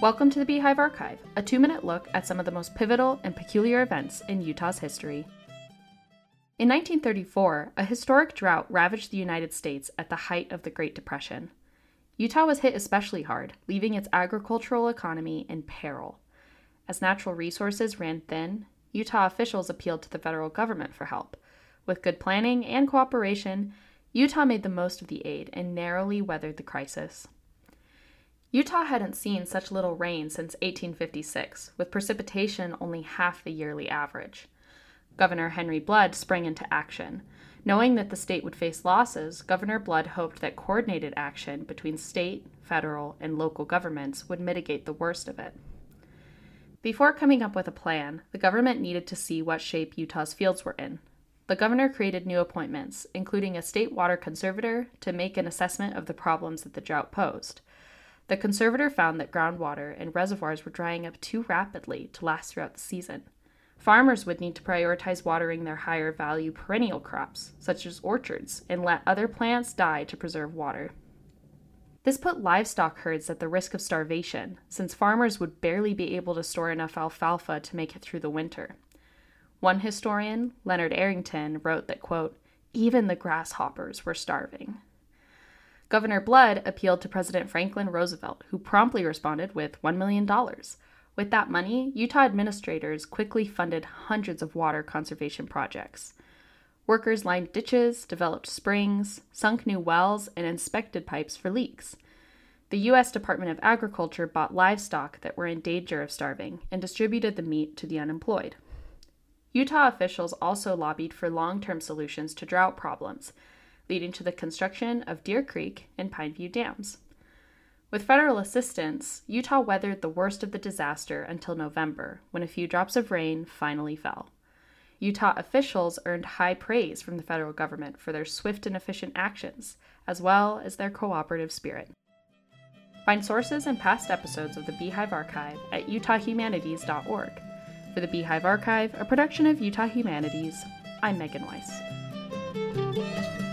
Welcome to the Beehive Archive, a two minute look at some of the most pivotal and peculiar events in Utah's history. In 1934, a historic drought ravaged the United States at the height of the Great Depression. Utah was hit especially hard, leaving its agricultural economy in peril. As natural resources ran thin, Utah officials appealed to the federal government for help. With good planning and cooperation, Utah made the most of the aid and narrowly weathered the crisis. Utah hadn't seen such little rain since 1856, with precipitation only half the yearly average. Governor Henry Blood sprang into action. Knowing that the state would face losses, Governor Blood hoped that coordinated action between state, federal, and local governments would mitigate the worst of it. Before coming up with a plan, the government needed to see what shape Utah's fields were in. The governor created new appointments, including a state water conservator, to make an assessment of the problems that the drought posed. The conservator found that groundwater and reservoirs were drying up too rapidly to last throughout the season. Farmers would need to prioritize watering their higher value perennial crops, such as orchards, and let other plants die to preserve water. This put livestock herds at the risk of starvation, since farmers would barely be able to store enough alfalfa to make it through the winter. One historian, Leonard Arrington, wrote that, quote, even the grasshoppers were starving. Governor Blood appealed to President Franklin Roosevelt, who promptly responded with $1 million. With that money, Utah administrators quickly funded hundreds of water conservation projects. Workers lined ditches, developed springs, sunk new wells, and inspected pipes for leaks. The U.S. Department of Agriculture bought livestock that were in danger of starving and distributed the meat to the unemployed. Utah officials also lobbied for long term solutions to drought problems leading to the construction of Deer Creek and Pineview dams. With federal assistance, Utah weathered the worst of the disaster until November, when a few drops of rain finally fell. Utah officials earned high praise from the federal government for their swift and efficient actions, as well as their cooperative spirit. Find sources and past episodes of the Beehive Archive at utahhumanities.org. For the Beehive Archive, a production of Utah Humanities, I'm Megan Weiss.